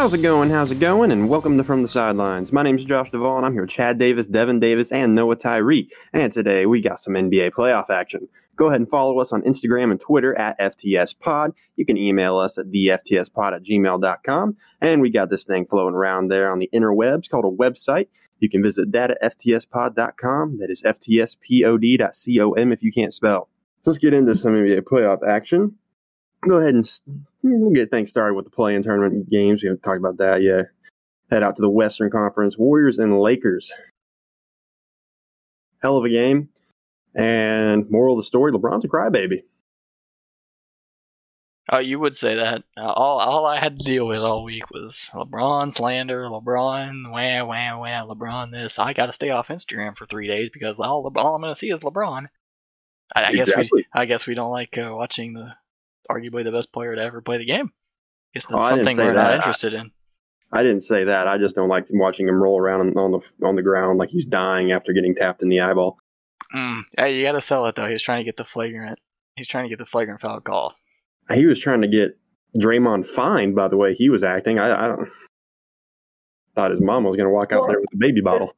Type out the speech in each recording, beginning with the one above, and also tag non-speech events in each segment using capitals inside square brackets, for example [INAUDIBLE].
How's it going? How's it going? And welcome to From the Sidelines. My name is Josh Duvall, and I'm here with Chad Davis, Devin Davis, and Noah Tyree. And today we got some NBA playoff action. Go ahead and follow us on Instagram and Twitter at FTSPod. You can email us at theftspod at gmail.com. And we got this thing flowing around there on the interwebs called a website. You can visit that at ftspod.com. That is ftspod.com if you can't spell. Let's get into some NBA playoff action. Go ahead and we'll get things started with the play-in tournament games. We haven't talked about that yet. Head out to the Western Conference. Warriors and Lakers. Hell of a game. And moral of the story: LeBron's a crybaby. Oh, you would say that. Uh, all all I had to deal with all week was LeBron slander, LeBron, wah wah wah, LeBron this. I got to stay off Instagram for three days because all, all I'm going to see is LeBron. I, I Exactly. guess we I guess we don't like uh, watching the arguably the best player to ever play the game. guess Oh, that's I something we're not interested in. I didn't say that. I just don't like watching him roll around on, on the on the ground like he's dying after getting tapped in the eyeball. Mm. Hey, you got to sell it though. He was trying to get the flagrant. He's trying to get the flagrant foul call. He was trying to get Draymond fined by the way he was acting. I, I don't thought his mom was going to walk out Well, there with a baby bottle.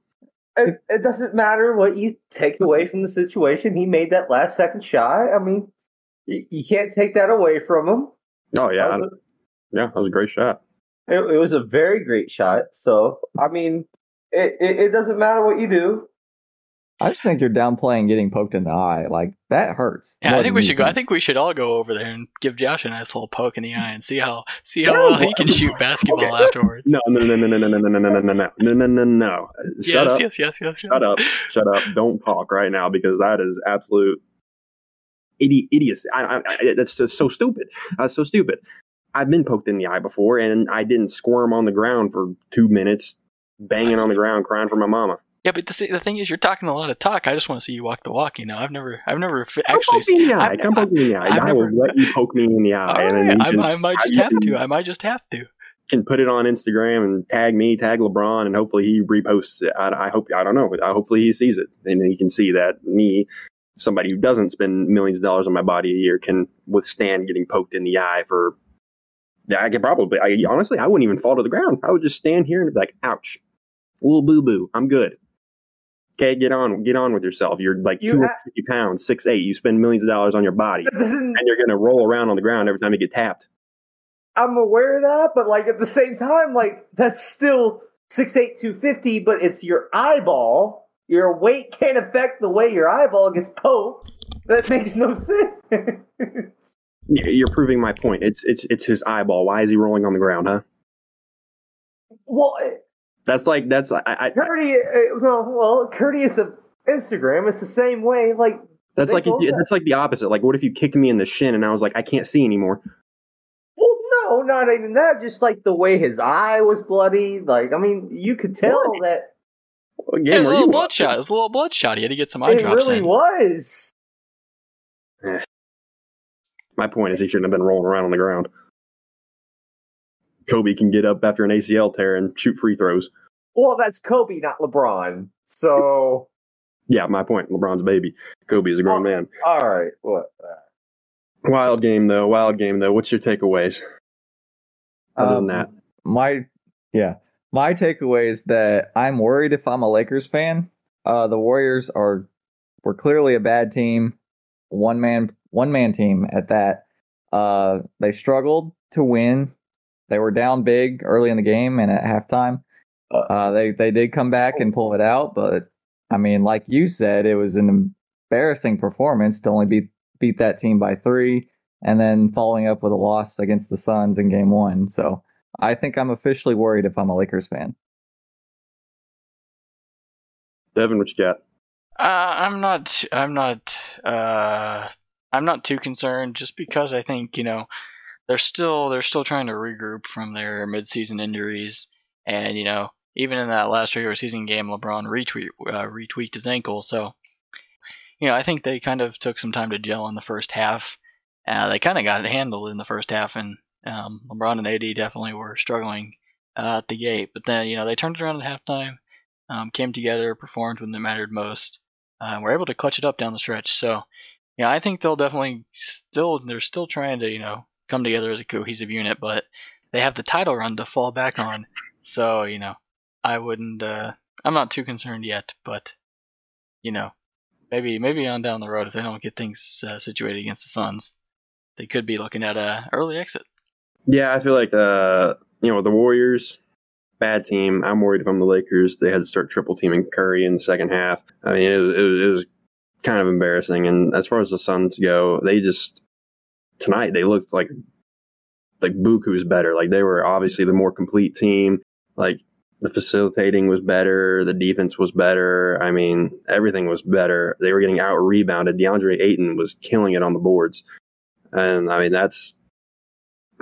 It, it doesn't matter what you take away from the situation. He made that last second shot. I mean, you, you can't take that away from him. Oh yeah, That was yeah, that was a great shot. it, it was a very great shot. So, I mean, it, it, it doesn't matter what you do. I just think you're downplaying getting poked in the eye. Like that hurts. Yeah, I think we you should go. I think we should all go over there and give Josh a nice little poke in the eye and see how see how well he can shoot basketball afterwards. No, no, no, no, no, no, no, no, no, no, no, no, no, no, no. No. Shut yes, up. yes, yes, yes, Shut up. Shut up. Don't talk right now because that is absolute idi- idiocy. I, I, I, that's just so stupid. That's so stupid. I've been poked in the eye before and I didn't squirm on the ground for two minutes, banging on the ground, crying for my mama. Yeah, but the, the thing is, you're talking a lot of talk. I just want to see you walk the walk. You know, I've never, I've never fi- actually. poke me in the eye. I've- Come poke me in the eye. I've I will never- let you poke me in the eye. And then I, can, I might just have to. I might just have to. can put it on Instagram and tag me, tag LeBron, and hopefully he reposts it. I, I hope I don't know. I, hopefully he sees it and he can see that me, somebody who doesn't spend millions of dollars on my body a year, can withstand getting poked in the eye for. I could probably. I honestly, I wouldn't even fall to the ground. I would just stand here and be like, "Ouch, little boo boo, I'm good." Okay, get on, get on with yourself. You're like You two ha- pounds, six eight. You spend millions of dollars on your body, and you're gonna roll around on the ground every time you get tapped. I'm aware of that, but like at the same time, like that's still six eight two fifty, but it's your eyeball. Your weight can't affect the way your eyeball gets poked. That makes no sense. [LAUGHS] You're proving my point. It's it's it's his eyeball. Why is he rolling on the ground, huh? well, That's like that's I, I courteous. uh, Well, well, courteous of Instagram. It's the same way. Like that's like both that's like the opposite. Like, what if you kicked me in the shin and I was like, I can't see anymore? Well, no, not even that. Just like the way his eye was bloody. Like, I mean, you could tell What? that What Yeah, it game was a little you bloodshot. It was a little bloodshot. He had to get some eye it drops It really in. was. watching? My point is, he shouldn't have been rolling around on the ground. Kobe can get up after an ACL tear and shoot free throws. Well, that's Kobe, not LeBron. So, Yeah, my point. LeBron's a baby. Kobe is a grown Oh. man. all right, what? Wild game though. Wild game though. What's your takeaways? Other than Um, that, my yeah, my takeaway is that I'm worried if I'm a Lakers fan. Uh, the Warriors are were clearly a bad team, one man one man team at that. Uh, they struggled to win. They were down big early in the game and at halftime. Uh, they they did come back and pull it out, but I mean, like you said, it was an embarrassing performance to only beat beat that team by three, and then following up with a loss against the Suns in Game One. So I think I'm officially worried if I'm a Lakers fan. Devin, what you got? Uh, I'm not. I'm not. Uh, I'm not too concerned, just because I think you know they're still they're still trying to regroup from their midseason injuries, and you know even in that last regular season game, LeBron retweet uh, retweaked his ankle, so you know I think they kind of took some time to gel in the first half. Uh, they kind of got it handled in the first half, and um, LeBron and AD definitely were struggling uh, at the gate. But then you know they turned it around at halftime um, came together, performed when it mattered most. Uh, were able to clutch it up down the stretch. So, yeah, I think they'll definitely still they're still trying to you know come together as a cohesive unit. But they have the title run to fall back on. So you know, I wouldn't. Uh, I'm not too concerned yet, but you know, maybe maybe on down the road if they don't get things uh, situated against the Suns, they could be looking at a early exit. Yeah, I feel like uh, you know the Warriors, bad team. I'm worried if I'm the Lakers. They had to start triple teaming Curry in the second half. I mean, it was, it was, it was kind of embarrassing. And as far as the Suns go, they just tonight they looked like like Buku's better. Like they were obviously the more complete team. Like the facilitating was better, the defense was better. I mean, everything was better. They were getting out rebounded. DeAndre Ayton was killing it on the boards. And I mean, that's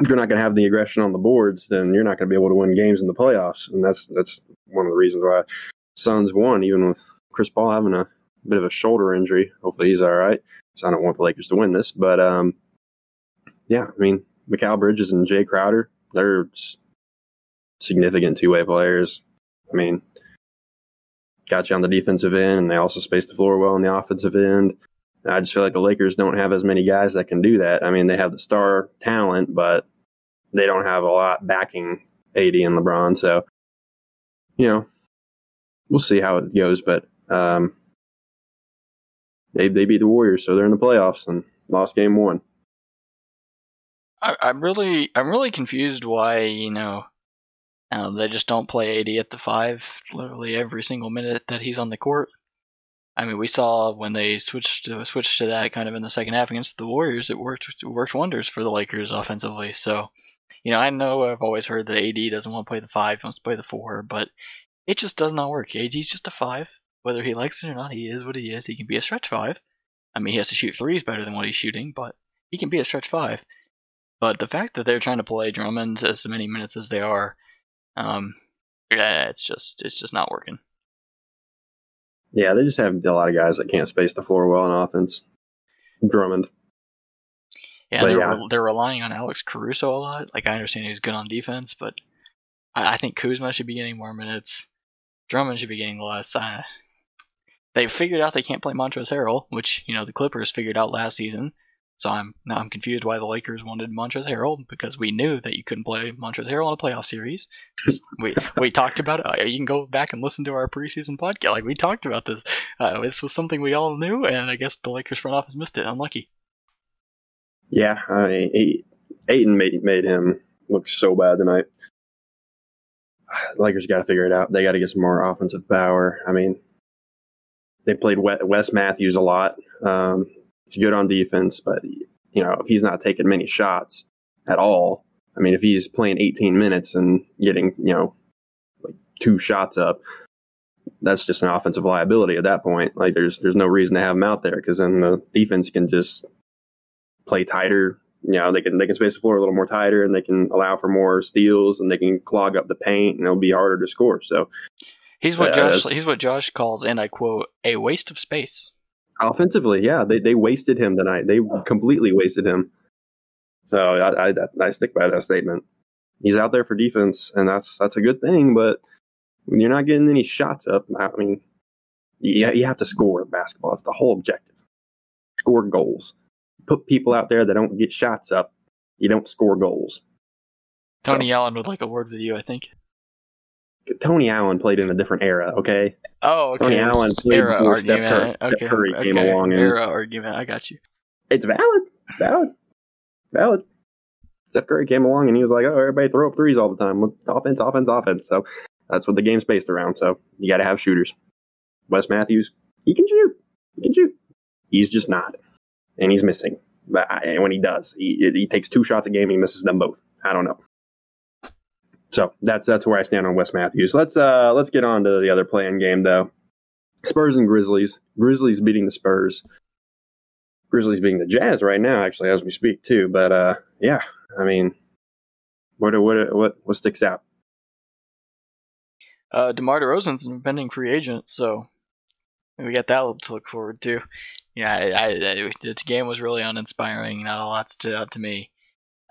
if you're not going to have the aggression on the boards, then you're not going to be able to win games in the playoffs. And that's that's one of the reasons why Suns won, even with Chris Paul having a bit of a shoulder injury. Hopefully he's all right. So I don't want the Lakers to win this, but um, yeah, I mean, Mikal Bridges and Jay Crowder, they're significant two way players. I mean, got you on the defensive end, and they also space the floor well on the offensive end. I just feel like the Lakers don't have as many guys that can do that. I mean, they have the star talent, but they don't have a lot backing AD and LeBron. So, you know, we'll see how it goes. But um, they they beat the Warriors, so they're in the playoffs and lost game one. I, I'm really I'm really confused why you know um, they just don't play AD at the five literally every single minute that he's on the court. I mean, we saw when they switched to switched to that kind of in the second half against the Warriors, it worked it worked wonders for the Lakers offensively. So, you know, I know I've always heard that AD doesn't want to play the five, he wants to play the four, but it just does not work. AD's just a five, whether he likes it or not. He is what he is. He can be a stretch five. I mean, he has to shoot threes better than what he's shooting, but he can be a stretch five. But the fact that they're trying to play Drummond as many minutes as they are, um, yeah, it's just it's just not working. Yeah, they just have a lot of guys that can't space the floor well on offense. Drummond. Yeah, But they're, yeah. they're relying on Alex Caruso a lot. Like I understand he's good on defense, but I, I think Kuzma should be getting more minutes. Drummond should be getting less. Uh, they figured out they can't play Montrezl Harrell, which you know the Clippers figured out last season. So I'm now I'm confused why the Lakers wanted Montrezl Harrell because we knew that you couldn't play Montrezl Harrell in a playoff series. we we [LAUGHS] talked about it. Uh, You can go back and listen to our preseason podcast. Like we talked about this. Uh, this was something we all knew, and I guess the Lakers front office missed it. Unlucky. Yeah, I mean, he, Ayton made made him look so bad tonight. Lakers got to figure it out. They got to get some more offensive power. I mean, they played Wes Matthews a lot. Um, he's good on defense, but you know if he's not taking many shots at all, I mean if he's playing 18 minutes and getting you know like two shots up, that's just an offensive liability at that point. Like there's there's no reason to have him out there because then the defense can just play tighter. You know, they can they can space the floor a little more tighter, and they can allow for more steals, and they can clog up the paint, and it'll be harder to score. So He's what Yeah, Josh he's what Josh calls, and I quote, a waste of space. offensively, yeah, they they wasted him tonight. They oh. completely wasted him. So I, I I stick by that statement. He's out there for defense, and that's that's a good thing. But when you're not getting any shots up, I mean, you you have to score basketball. It's the whole objective. Score goals. Put people out there that don't get shots up. You don't score goals. Tony Allen would like a word with you, I think. Tony Allen played in a different era. Okay, Oh, okay. Tony Allen played Era before Steph. Curry, Steph okay. Curry came okay. along, and Era argument. I got you. it's valid, valid, valid. Steph Curry came along and he was like, "Oh, everybody throw up threes all the time. Offense, offense, offense." So that's what the game's based around. So you got to have shooters. Wes Matthews, he can shoot. He can shoot. He's just not, and he's missing. But when he does, he he takes two shots a game. and He misses them both. I don't know. So that's that's where I stand on Wes Matthews. Let's uh let's get on to the other play-in game though. Spurs and Grizzlies. Grizzlies beating the Spurs. Grizzlies beating the Jazz right now, actually, as we speak too. But uh, yeah, I mean, what what what what sticks out? Uh, DeMar DeRozan's an impending free agent, so we got that to look forward to. Yeah, I, I, I, the game was really uninspiring. Not a lot stood out to me.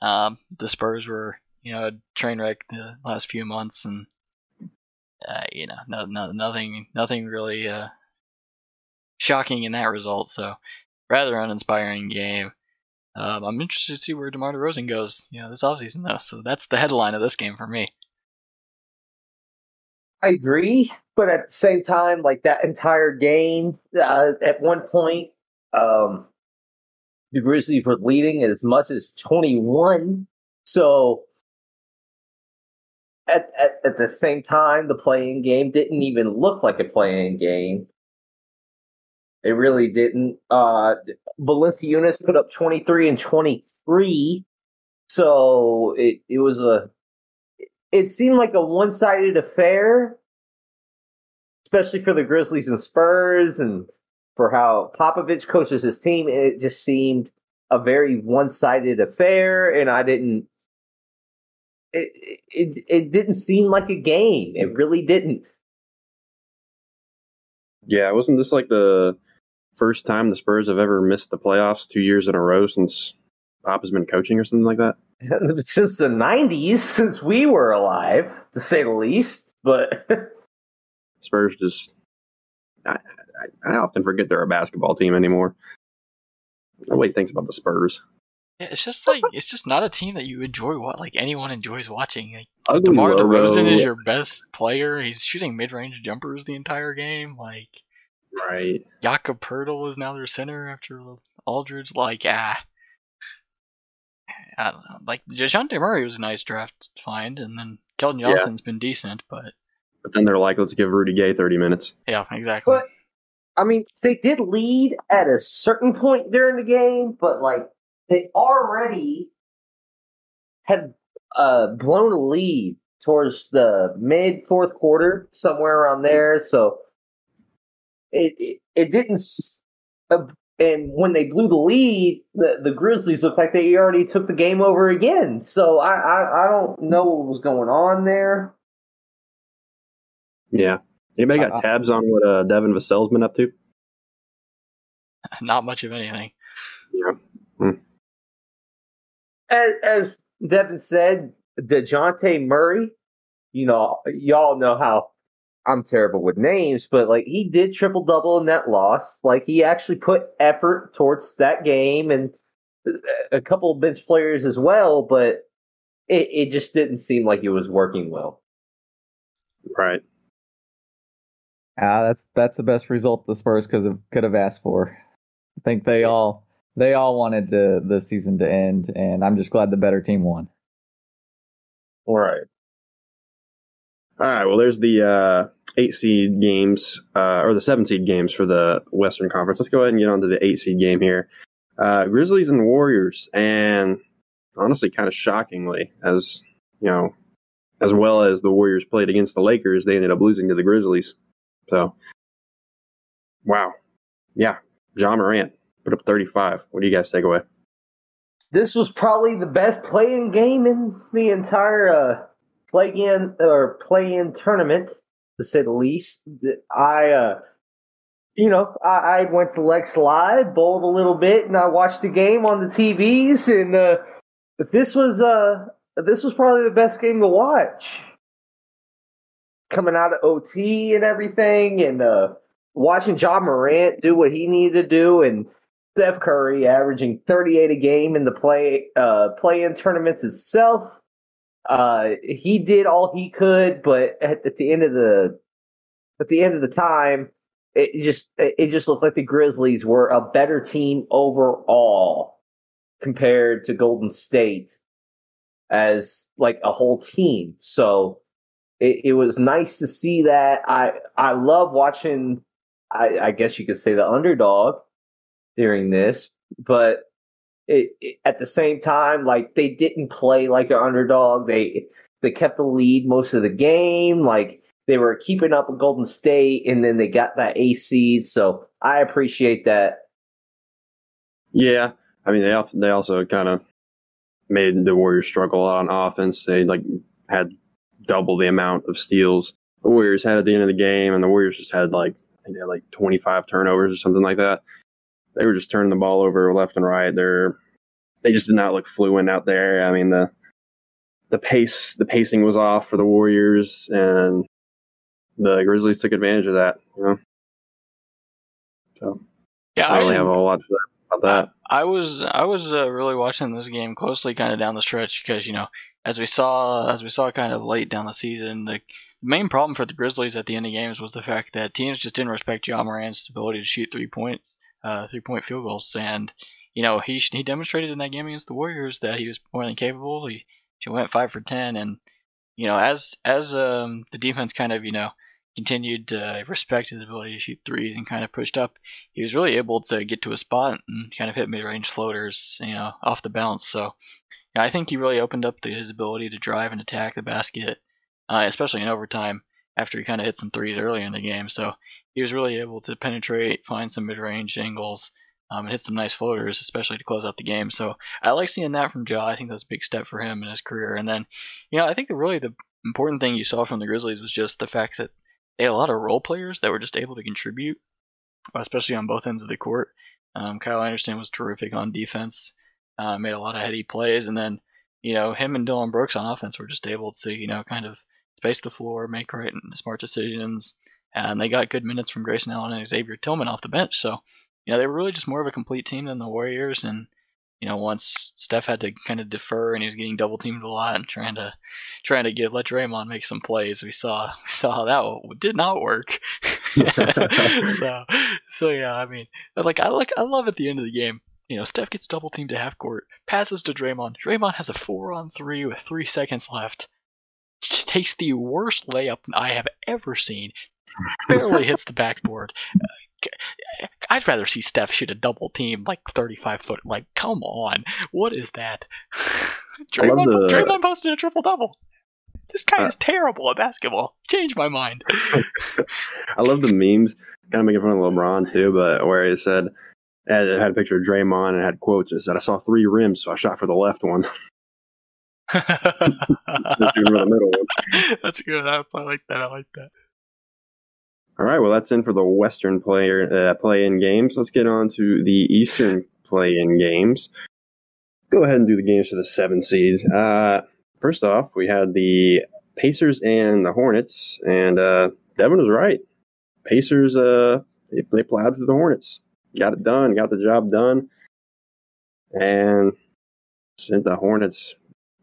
Um, the Spurs were, you know, a train wreck the last few months, and uh, you know, no, no, nothing, nothing really uh, shocking in that result. So, rather uninspiring game. Um, I'm interested to see where DeMar DeRozan goes, you know, this offseason though. So that's the headline of this game for me. I agree, but at the same time, like that entire game, uh, at one point, um, the Grizzlies were leading as much as 21. So at, at, at the same time, the play-in game didn't even look like a play-in game. It really didn't. Uh, Valanciunas put up 23 and 23. So it, it was a it seemed like a one-sided affair, especially for the Grizzlies and Spurs, and for how Popovich coaches his team. It just seemed a very one-sided affair, and I didn't. It it it didn't seem like a game. It really didn't. Yeah, wasn't this like the first time the Spurs have ever missed the playoffs two years in a row since Pop has been coaching or something like that? [LAUGHS] since the 90s, since we were alive, to say the least. But [LAUGHS] Spurs just. I, I, I, often forget they're a basketball team anymore. Nobody thinks about the Spurs. Yeah, it's just like it's just not a team that you enjoy. What like anyone enjoys watching. Like DeMar DeRozan is your best player. He's shooting mid-range jumpers the entire game. Like right. Jakob Poeltl is now their center after Aldridge. Like ah, I don't know. Like Dejounte Murray was a nice draft find, and then Keldon Johnson's yeah. been decent, but but then they're like, let's give Rudy Gay thirty minutes. Yeah, exactly. But I mean, they did lead at a certain point during the game, but like they already had uh, blown a lead towards the mid fourth quarter, somewhere around there. So it it, it didn't. Uh, and when they blew the lead, the, the Grizzlies looked like they already took the game over again. So I, I, I don't know what was going on there. Yeah. Anybody got uh, tabs on what uh, Devin Vassell's been up to? [LAUGHS] Not much of anything. Yeah. Hmm. As, as Devin said, DeJounte Murray, you know, y'all know how I'm terrible with names, but like he did triple double in that loss. Like he actually put effort towards that game and a couple of bench players as well, but it, it just didn't seem like it was working well. Right. Ah, that's that's the best result the Spurs could have could have asked for. I think they all they all wanted to, the season to end, and I'm just glad the better team won. All right. All right. Well, there's the uh, eight seed games, uh, or the seven seed games for the Western Conference. Let's go ahead and get on to the eight seed game here. Uh, Grizzlies and Warriors, and honestly, kind of shockingly, as you know, as well as the Warriors played against the Lakers, they ended up losing to the Grizzlies. So, wow, yeah, Ja Morant put up 35. What do you guys take away? This was probably the best play-in game in the entire uh, play in or play in tournament to say the least. I, uh, you know, I, I went to Lex Live, bowled a little bit, and I watched the game on the TVs. And uh, this was uh, this was probably the best game to watch. Coming out of OT and everything, and uh, watching Ja Morant do what he needed to do, and Steph Curry averaging 38 a game in the play uh, play in tournaments itself. Uh, he did all he could, but at, at, the end of the at the end of the time, it just it just looked like the Grizzlies were a better team overall compared to Golden State as like a whole team. So it, it was nice to see that. I I love watching. I, I guess you could say the underdog during this, but at the same time, like they didn't play like an underdog. They they kept the lead most of the game. Like they were keeping up with Golden State, and then they got that A seed. So I appreciate that. Yeah, I mean they also they also kind of made the Warriors struggle on offense. They like had double the amount of steals the Warriors had at the end of the game, and the Warriors just had like they had like 25 turnovers or something like that they were just turning the ball over left and right. They're they just did not look fluent out there. I mean the the pace the pacing was off for the Warriors and the Grizzlies took advantage of that, you know. So yeah, I don't really have a whole lot about that. I was I was uh, really watching this game closely, kind of down the stretch, because you know, as we saw as we saw kind of late down the season, the main problem for the Grizzlies at the end of games was the fact that teams just didn't respect Ja Morant's ability to shoot three points, uh, three point field goals, and you know he he demonstrated in that game against the Warriors that he was more than capable. He, he went five for ten, and you know as as um, the defense kind of you know continued to respect his ability to shoot threes and kind of pushed up, he was really able to get to a spot and kind of hit mid-range floaters, you know, off the bounce. So yeah, I think he really opened up the, his ability to drive and attack the basket, uh, especially in overtime after he kind of hit some threes earlier in the game. So he was really able to penetrate, find some mid-range angles, um, and hit some nice floaters, especially to close out the game. So I like seeing that from Ja. I think that's a big step for him in his career. And then, you know, I think the really the important thing you saw from the Grizzlies was just the fact that they had a lot of role players that were just able to contribute, especially on both ends of the court. Um, Kyle Anderson was terrific on defense, uh, made a lot of heady plays, and then you know him and Dillon Brooks on offense were just able to you know kind of space the floor, make right and smart decisions, and they got good minutes from Grayson Allen and Xavier Tillman off the bench. So you know they were really just more of a complete team than the Warriors, and you know, once Steph had to kind of defer and he was getting double teamed a lot and trying to trying to get let Draymond make some plays, we saw [LAUGHS] we saw how that did not work. [LAUGHS] so so yeah, I mean, like I like I love at the end of the game. You know, Steph gets double teamed to half court, passes to Draymond. Draymond has a four on three with three seconds left. Takes the worst layup I have ever seen. Barely hits the backboard. I'd rather see Steph shoot a double team like 35 foot. Like, come on, what is that? [LAUGHS] Draymond, the... Draymond posted a triple double. This guy uh, is terrible at basketball. Change my mind. [LAUGHS] I love the memes, kind of making fun of LeBron too, but where he said it had a picture of Draymond and had quotes. It said, "I saw three rims, so I shot for the left one." [LAUGHS] That's [LAUGHS] good. I like that. I like that. All right, well, that's in for the Western player uh, play-in games. Let's get on to the Eastern play-in games. Go ahead and do the games for the seven seed. Uh, first off, we had the Pacers and the Hornets, and uh, Devin was right. Pacers, uh, they, they plowed through the Hornets, got it done, got the job done, and sent the Hornets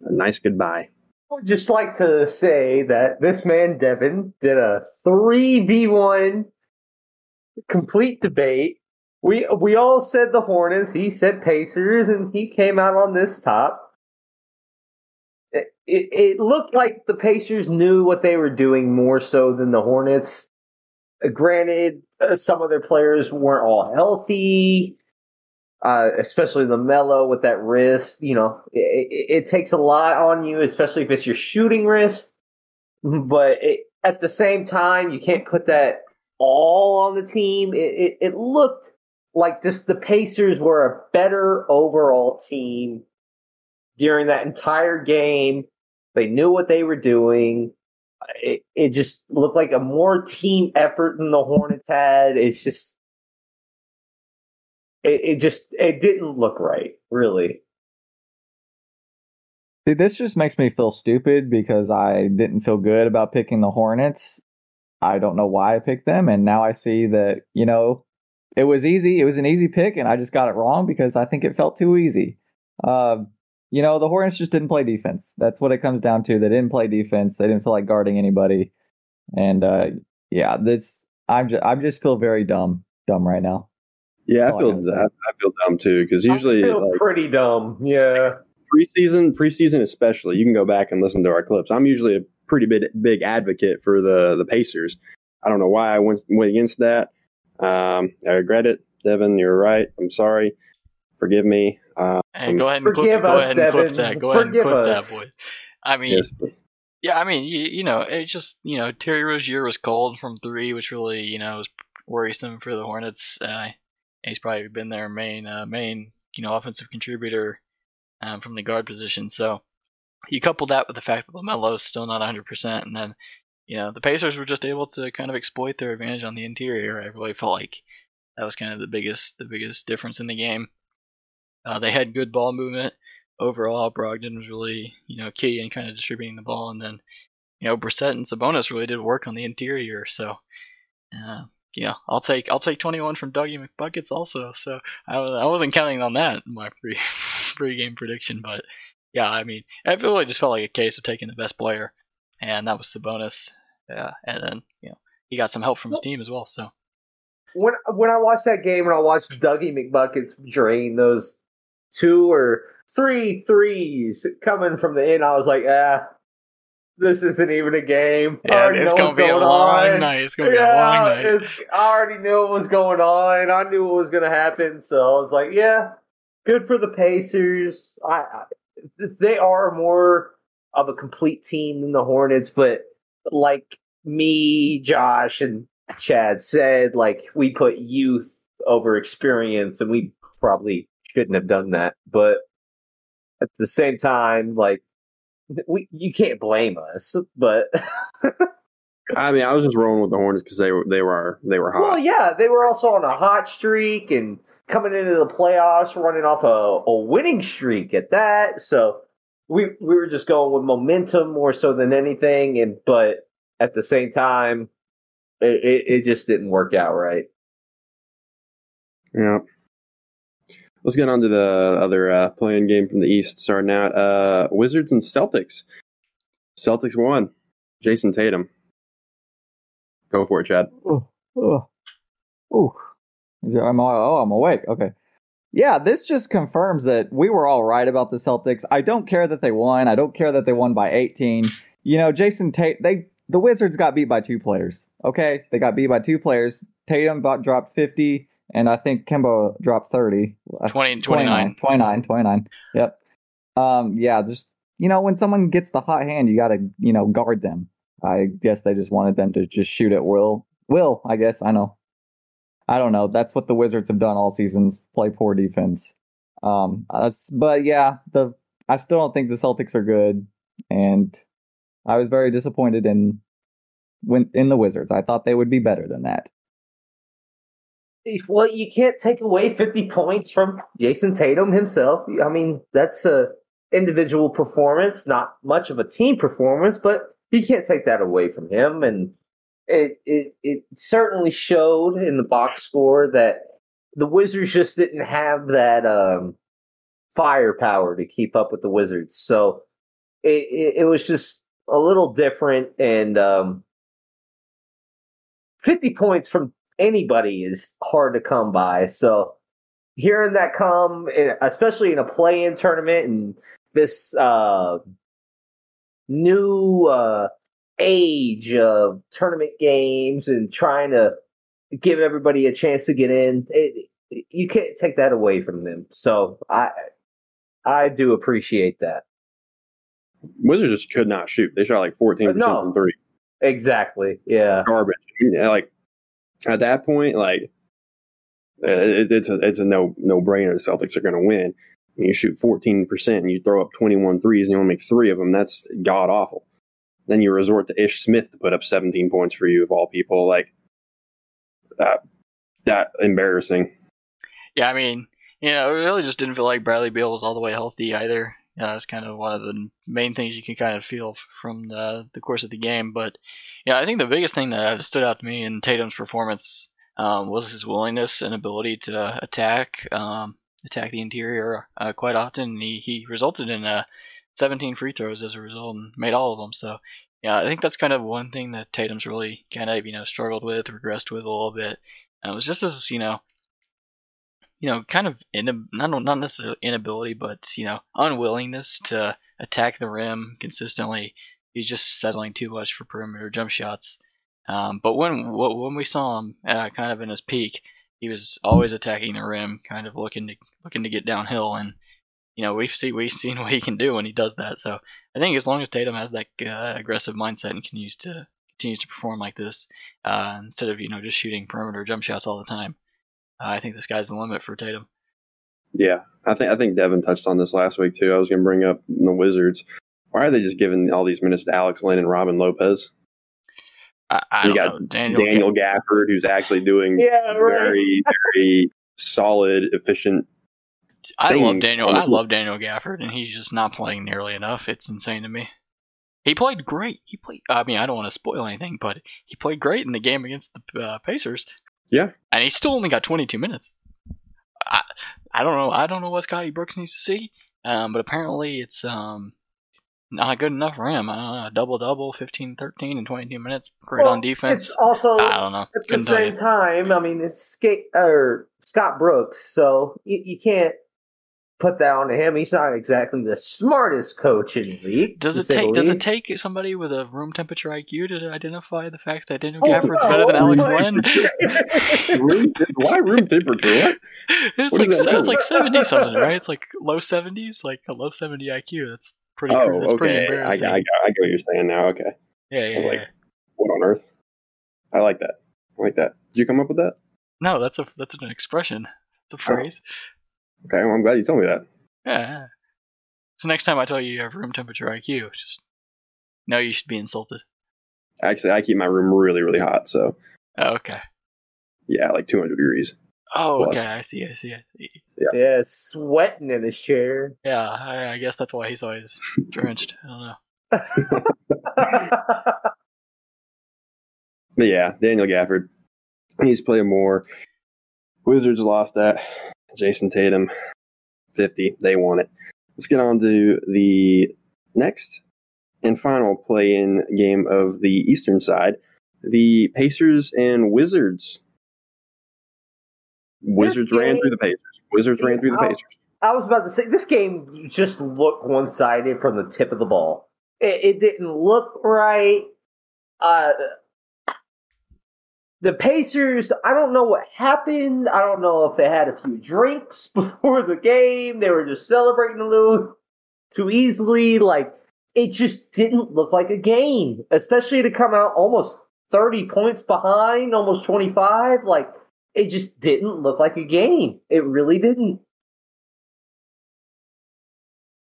a nice goodbye. I would just like to say that this man, Devin, did a 3v1 complete debate. We we all said the Hornets, he said Pacers, and he came out on this top. It, it, it looked like the Pacers knew what they were doing more so than the Hornets. Granted, uh, some of their players weren't all healthy uh, especially Melo with that wrist. You know, it, it, it, takes a lot on you, especially if it's your shooting wrist. But it, at the same time, you can't put that all on the team. It, it looked like just the Pacers were a better overall team during that entire game. They knew what they were doing. It, it just looked like a more team effort than the Hornets had. It's just it, it just it didn't look right, really. See, this just makes me feel stupid because I didn't feel good about picking the Hornets. I don't know why I picked them, and now I see that you know it was easy. It was an easy pick, and I just got it wrong because I think it felt too easy. Uh, you know, the Hornets just didn't play defense. That's what it comes down to. They didn't play defense. They didn't feel like guarding anybody, and uh, yeah, this I'm just I just feel very dumb, dumb right now. Yeah, I feel I, I feel dumb too because usually like, pretty dumb. Yeah, preseason, preseason especially. You can go back and listen to our clips. I'm usually a pretty big big advocate for the the Pacers. I don't know why I went went against that. Um, I regret it, Devin. You're right. I'm sorry. Forgive me. Um, hey, go ahead and clip, us, go ahead and clip that. Go Forgive ahead and clip us. that, boy. I mean, yes, yeah, I mean, you, you know, it just you know, Terry Rozier was cold from three, which really you know was worrisome for the Hornets. Uh, he's probably been their main uh, main you know offensive contributor um, from the guard position. So you couple that with the fact that LaMelo is still not 100%, and then you know the Pacers were just able to kind of exploit their advantage on the interior. I really felt like that was kind of the biggest the biggest difference in the game. Uh, they had good ball movement overall. Brogdon was really you know key in kind of distributing the ball, and then you know Brissett and Sabonis really did work on the interior. So uh, you know, I'll take I'll take 21 from Dougie McBuckets also. So I, I wasn't counting on that in my pre [LAUGHS] pre-game prediction, but yeah, I mean, it really just felt like a case of taking the best player, and that was Sabonis. Yeah, and then you know he got some help from his team as well. So when when I watched that game and I watched Dougie McBuckets drain those two or three threes coming from the end, I was like, ah, this isn't even a game. Yeah, it's gonna be a long on. night. It's gonna be yeah, a long night. I already knew what was going on. I knew what was gonna happen, so I was like, yeah, good for the Pacers. I, I they are more of a complete team than the Hornets, but like me, Josh, and Chad said, like we put youth over experience, and we probably shouldn't have done that. But at the same time, like we you can't blame us, but. [LAUGHS] I mean, I was just rolling with the Hornets because they were they were they were hot. Well, yeah, they were also on a hot streak and coming into the playoffs, running off a, a winning streak at that. So we we were just going with momentum more so than anything, and but at the same time, it, it, it just didn't work out right. Yeah. Let's get on to the other uh, play-in game from the East. Starting out, uh, Wizards and Celtics. Celtics won. Jayson Tatum. Go for it, Chad. Oh, oh, oh. I'm oh, I'm awake. Okay. Yeah, this just confirms that we were all right about the Celtics. I don't care that they won. I don't care that they won by 18. You know, Jason Tate, they the Wizards got beat by two players. Okay, they got beat by two players. Tatum dropped 50 and I think Kemba dropped 30. 20, 29. 29, 29. Yep. Um, yeah, just, you know, when someone gets the hot hand, you got to, you know, guard them. I guess they just wanted them to just shoot at will. Will, I guess. I know. I don't know. That's what the Wizards have done all seasons play poor defense. Um, uh, but yeah, the I still don't think the Celtics are good. And I was very disappointed in when in the Wizards. I thought they would be better than that well, you can't take away 50 points from Jayson Tatum himself. I mean, that's a individual performance, not much of a team performance, but you can't take that away from him. And it it it certainly showed in the box score that the Wizards just didn't have that um, firepower to keep up with the Wizards. So it, it, it was just a little different and um, 50 points from anybody is hard to come by. So hearing that come, especially in a play-in tournament and this uh, new uh, age of tournament games and trying to give everybody a chance to get in, it, you can't take that away from them. So I I do appreciate that. Wizards just could not shoot. They shot like fourteen percent no, from three. Exactly. Yeah. Garbage. Yeah, like at that point, like it, it's a it's a no no brainer. The Celtics are going to win. You shoot 14% and you throw up 21 threes and you only make three of them, that's god awful. Then you resort to Ish Smith to put up 17 points for you, of all people. Like, that, that embarrassing. Yeah, I mean, you know, it really just didn't feel like Bradley Beal was all the way healthy either. Uh, yeah, that's kind of one of the main things you can kind of feel from the, the course of the game. But yeah, I think the biggest thing that stood out to me in Tatum's performance um, was his willingness and ability to attack um, attack the interior uh, quite often. He he resulted in uh, 17 free throws as a result and made all of them. So yeah, I think that's kind of one thing that Tatum's really kind of you know struggled with, regressed with a little bit. And it was just as you know, you know, kind of in not not necessarily inability, but you know, unwillingness to attack the rim consistently he's just settling too much for perimeter jump shots. Um, but when when we saw him uh, kind of in his peak, he was always attacking the rim, kind of looking to looking to get downhill. And you know we've seen we've seen [LAUGHS] what he can do when he does that. So I think as long as Tatum has that uh, aggressive mindset and continues to continues to perform like this, uh, instead of you know just shooting perimeter jump shots all the time, uh, I think the sky's the limit for Tatum. Yeah, I think I think Devin touched on this last week too. I was going to bring up the Wizards. Why are they just giving all these minutes to Alex Len and Robin Lopez? I, I you got know. Daniel, Daniel Gafford, who's actually doing yeah, very, very solid, efficient. I love Daniel. I love Daniel Gafford, and he's just not playing nearly enough. It's insane to me. He played great. He played. I mean, I don't want to spoil anything, but he played great in the game against the uh, Pacers. Yeah. and he still only got 22 minutes. I I don't know. I don't know what Scotty Brooks needs to see, um, but apparently it's um not good enough for him. I uh, don't know. Double double, 15, 13, and 22 minutes. Great Well, on defense. It's also I don't know. at the Couldn't tell same time. I mean, it's skate or Scott Brooks, so you, you can't put that on him. He's not exactly the smartest coach in the league. Does it take Does it take somebody with a room temperature IQ to identify the fact that Daniel Oh, Gafford's no, better than Alex [LAUGHS] but- Len? room, why room temperature? What? [LAUGHS] it's What like it's like 70 something, right? It's like low 70s, like a low 70 IQ. That's pretty. Oh, that's pretty okay. I, I. I, get what you're saying now. Okay. yeah, yeah, was yeah. like, what on earth? I like that. I like that. Did you come up with that? No, that's a that's an expression. It's a Oh. phrase. Okay, well, I'm glad you told me that. Yeah, yeah. So next time I tell you you have room temperature IQ, just know you should be insulted. Actually, I keep my room really, really hot. So, Oh, okay. yeah, like 200 degrees. Oh, Plus. okay. I see. I see. I see. Yeah, sweating in his chair. Yeah, I, I guess that's why he's always [LAUGHS] drenched. I don't know. [LAUGHS] But yeah, Daniel Gafford. He's playing more. Wizards lost that. Jayson Tatum, 50. They won it. Let's get on to the next and final play in game of the Eastern side the Pacers and Wizards. Wizards ran through the Pacers. Wizards ran through the Pacers. I was about to say this game just looked one sided from the tip of the ball. It, it didn't look right. Uh, the Pacers, I don't know what happened. I don't know if they had a few drinks [LAUGHS] before the game. They were just celebrating a little too easily. Like it just didn't look like a game, especially to come out almost 30 points behind, almost 25. Like it just didn't look like a game. It really didn't.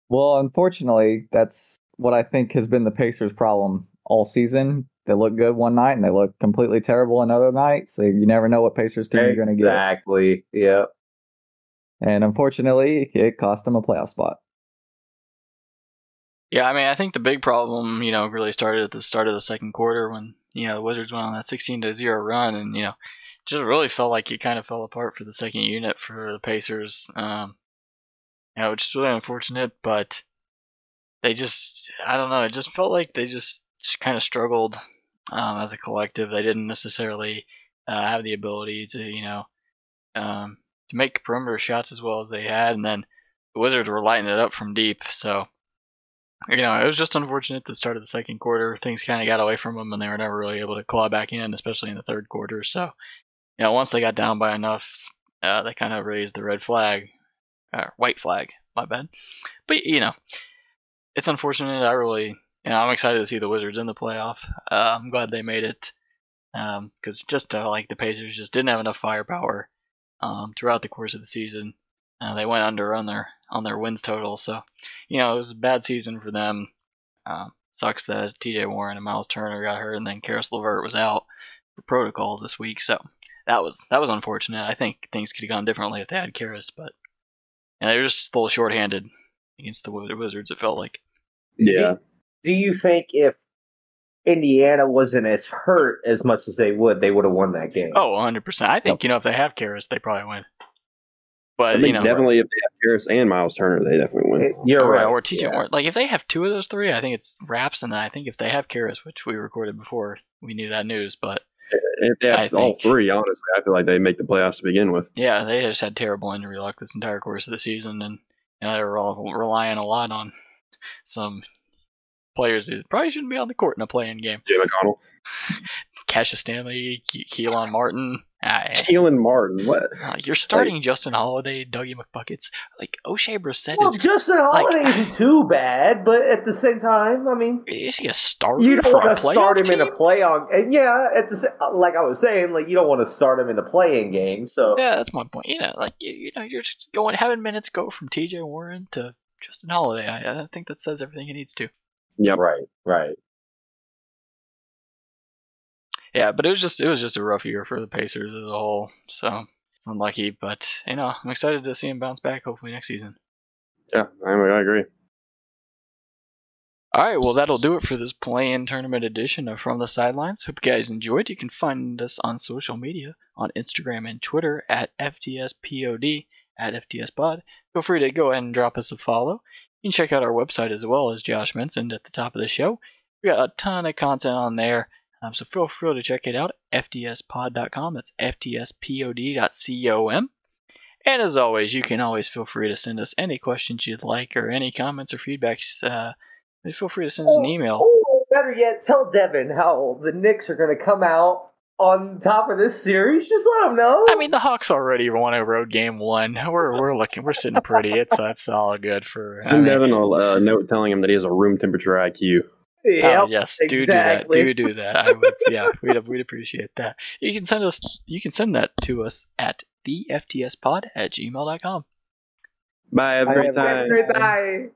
Well, unfortunately, that's what I think has been the Pacers' problem all season. They look good one night and they look completely terrible another night. So you never know what Pacers team you're going to get. Exactly. Yeah. And unfortunately, it cost them a playoff spot. Yeah, I mean, I think the big problem, you know, really started at the start of the second quarter when you know the Wizards went on that 16 to zero run, and you know, just really felt like it kind of fell apart for the second unit for the Pacers. Um, you know, which is really unfortunate, but they just, I don't know, it just felt like they just kind of struggled um, as a collective. They didn't necessarily uh, have the ability to, you know, um, to make perimeter shots as well as they had, and then the Wizards were lighting it up from deep, so you know, it was just unfortunate at the start of the second quarter. Things kind of got away from them, and they were never really able to claw back in, especially in the third quarter. So, you know, once they got down by enough, uh, they kind of raised the red flag, uh, white flag, my bad. But you know, it's unfortunate. I really, you know, I'm excited to see the Wizards in the playoff. Uh, I'm glad they made it, because just uh, like the Pacers just didn't have enough firepower um, throughout the course of the season. Uh, they went under on their on their wins total, so you know, it was a bad season for them. Um, sucks that T.J. Warren and Miles Turner got hurt, and then Caris LeVert was out for protocol this week. So that was that was unfortunate. I think things could have gone differently if they had Caris, but and they were just a little shorthanded against the Wizards. It felt like. Yeah. Do you think if Indiana wasn't as hurt as much as they would, they would have won that game? Oh, 100. percent I think you know if they have Caris, they probably win. But I think you know, definitely if they have Caris and Miles Turner, they definitely win. It- you're oh, or, right. or TJ yeah. Warren. Like if they have two of those three, I think it's wraps, and I think if they have Caris, which we recorded before we knew that news, but If they have all three, honestly, I feel like they make the playoffs to begin with. Yeah, they just had terrible injury luck this entire course of the season, and you know, they were all relying a lot on some players who probably shouldn't be on the court in a play-in game. Jay McConnell. [LAUGHS] Cassius Stanley, Ke- Kelan Martin. I, Kelan Martin. What? uh, you're starting Justin Holiday, Dougie McBuckets. Like Oshae Brissett Well, is, Justin Holiday isn't too bad, but at the same time, I mean, is he a starter you don't for a want to start him team? in a play on. And yeah, at the like I was saying, like you don't want to start him in a play-in game. So Yeah, that's my point. You know, like you, you know, you're just going having minutes go from T.J. Warren to Justin Holiday. I, I think that says everything it needs to. Yeah, right, right. Yeah, but it was just it was just a rough year for the Pacers as a whole. So it's unlucky, but you know I'm excited to see him bounce back hopefully next season. Yeah, I, I agree. All right, well, that'll do it for this play-in tournament edition of From the Sidelines. Hope you guys enjoyed. You can find us on social media on Instagram and Twitter at FTSPOD, at FTSPod. Feel free to go ahead and drop us a follow. You can check out our website as well, as Josh mentioned at the top of the show. We got a ton of content on there, um, so feel free to check it out. FTSPod.com. That's FTSPOD.com. And as always, you can always feel free to send us any questions you'd like or any comments or feedbacks. Uh, feel free to send us an email. Or better yet, tell Devin how the Knicks are going to come out on top of this series. Just let him know. I mean, the Hawks already won a road game one. We're we're looking, we're sitting pretty. It's that's all good for. I Send mean, Devin a uh, note telling him that he has a room temperature IQ. [LAUGHS] Yep, oh, yes, do exactly. do that. Do do that. I would, yeah, [LAUGHS] we'd we'd appreciate that. You can send us. You can send that to us at the ftspod at gmail.com. Bye. Have a Bye, great everyone. time. Great time.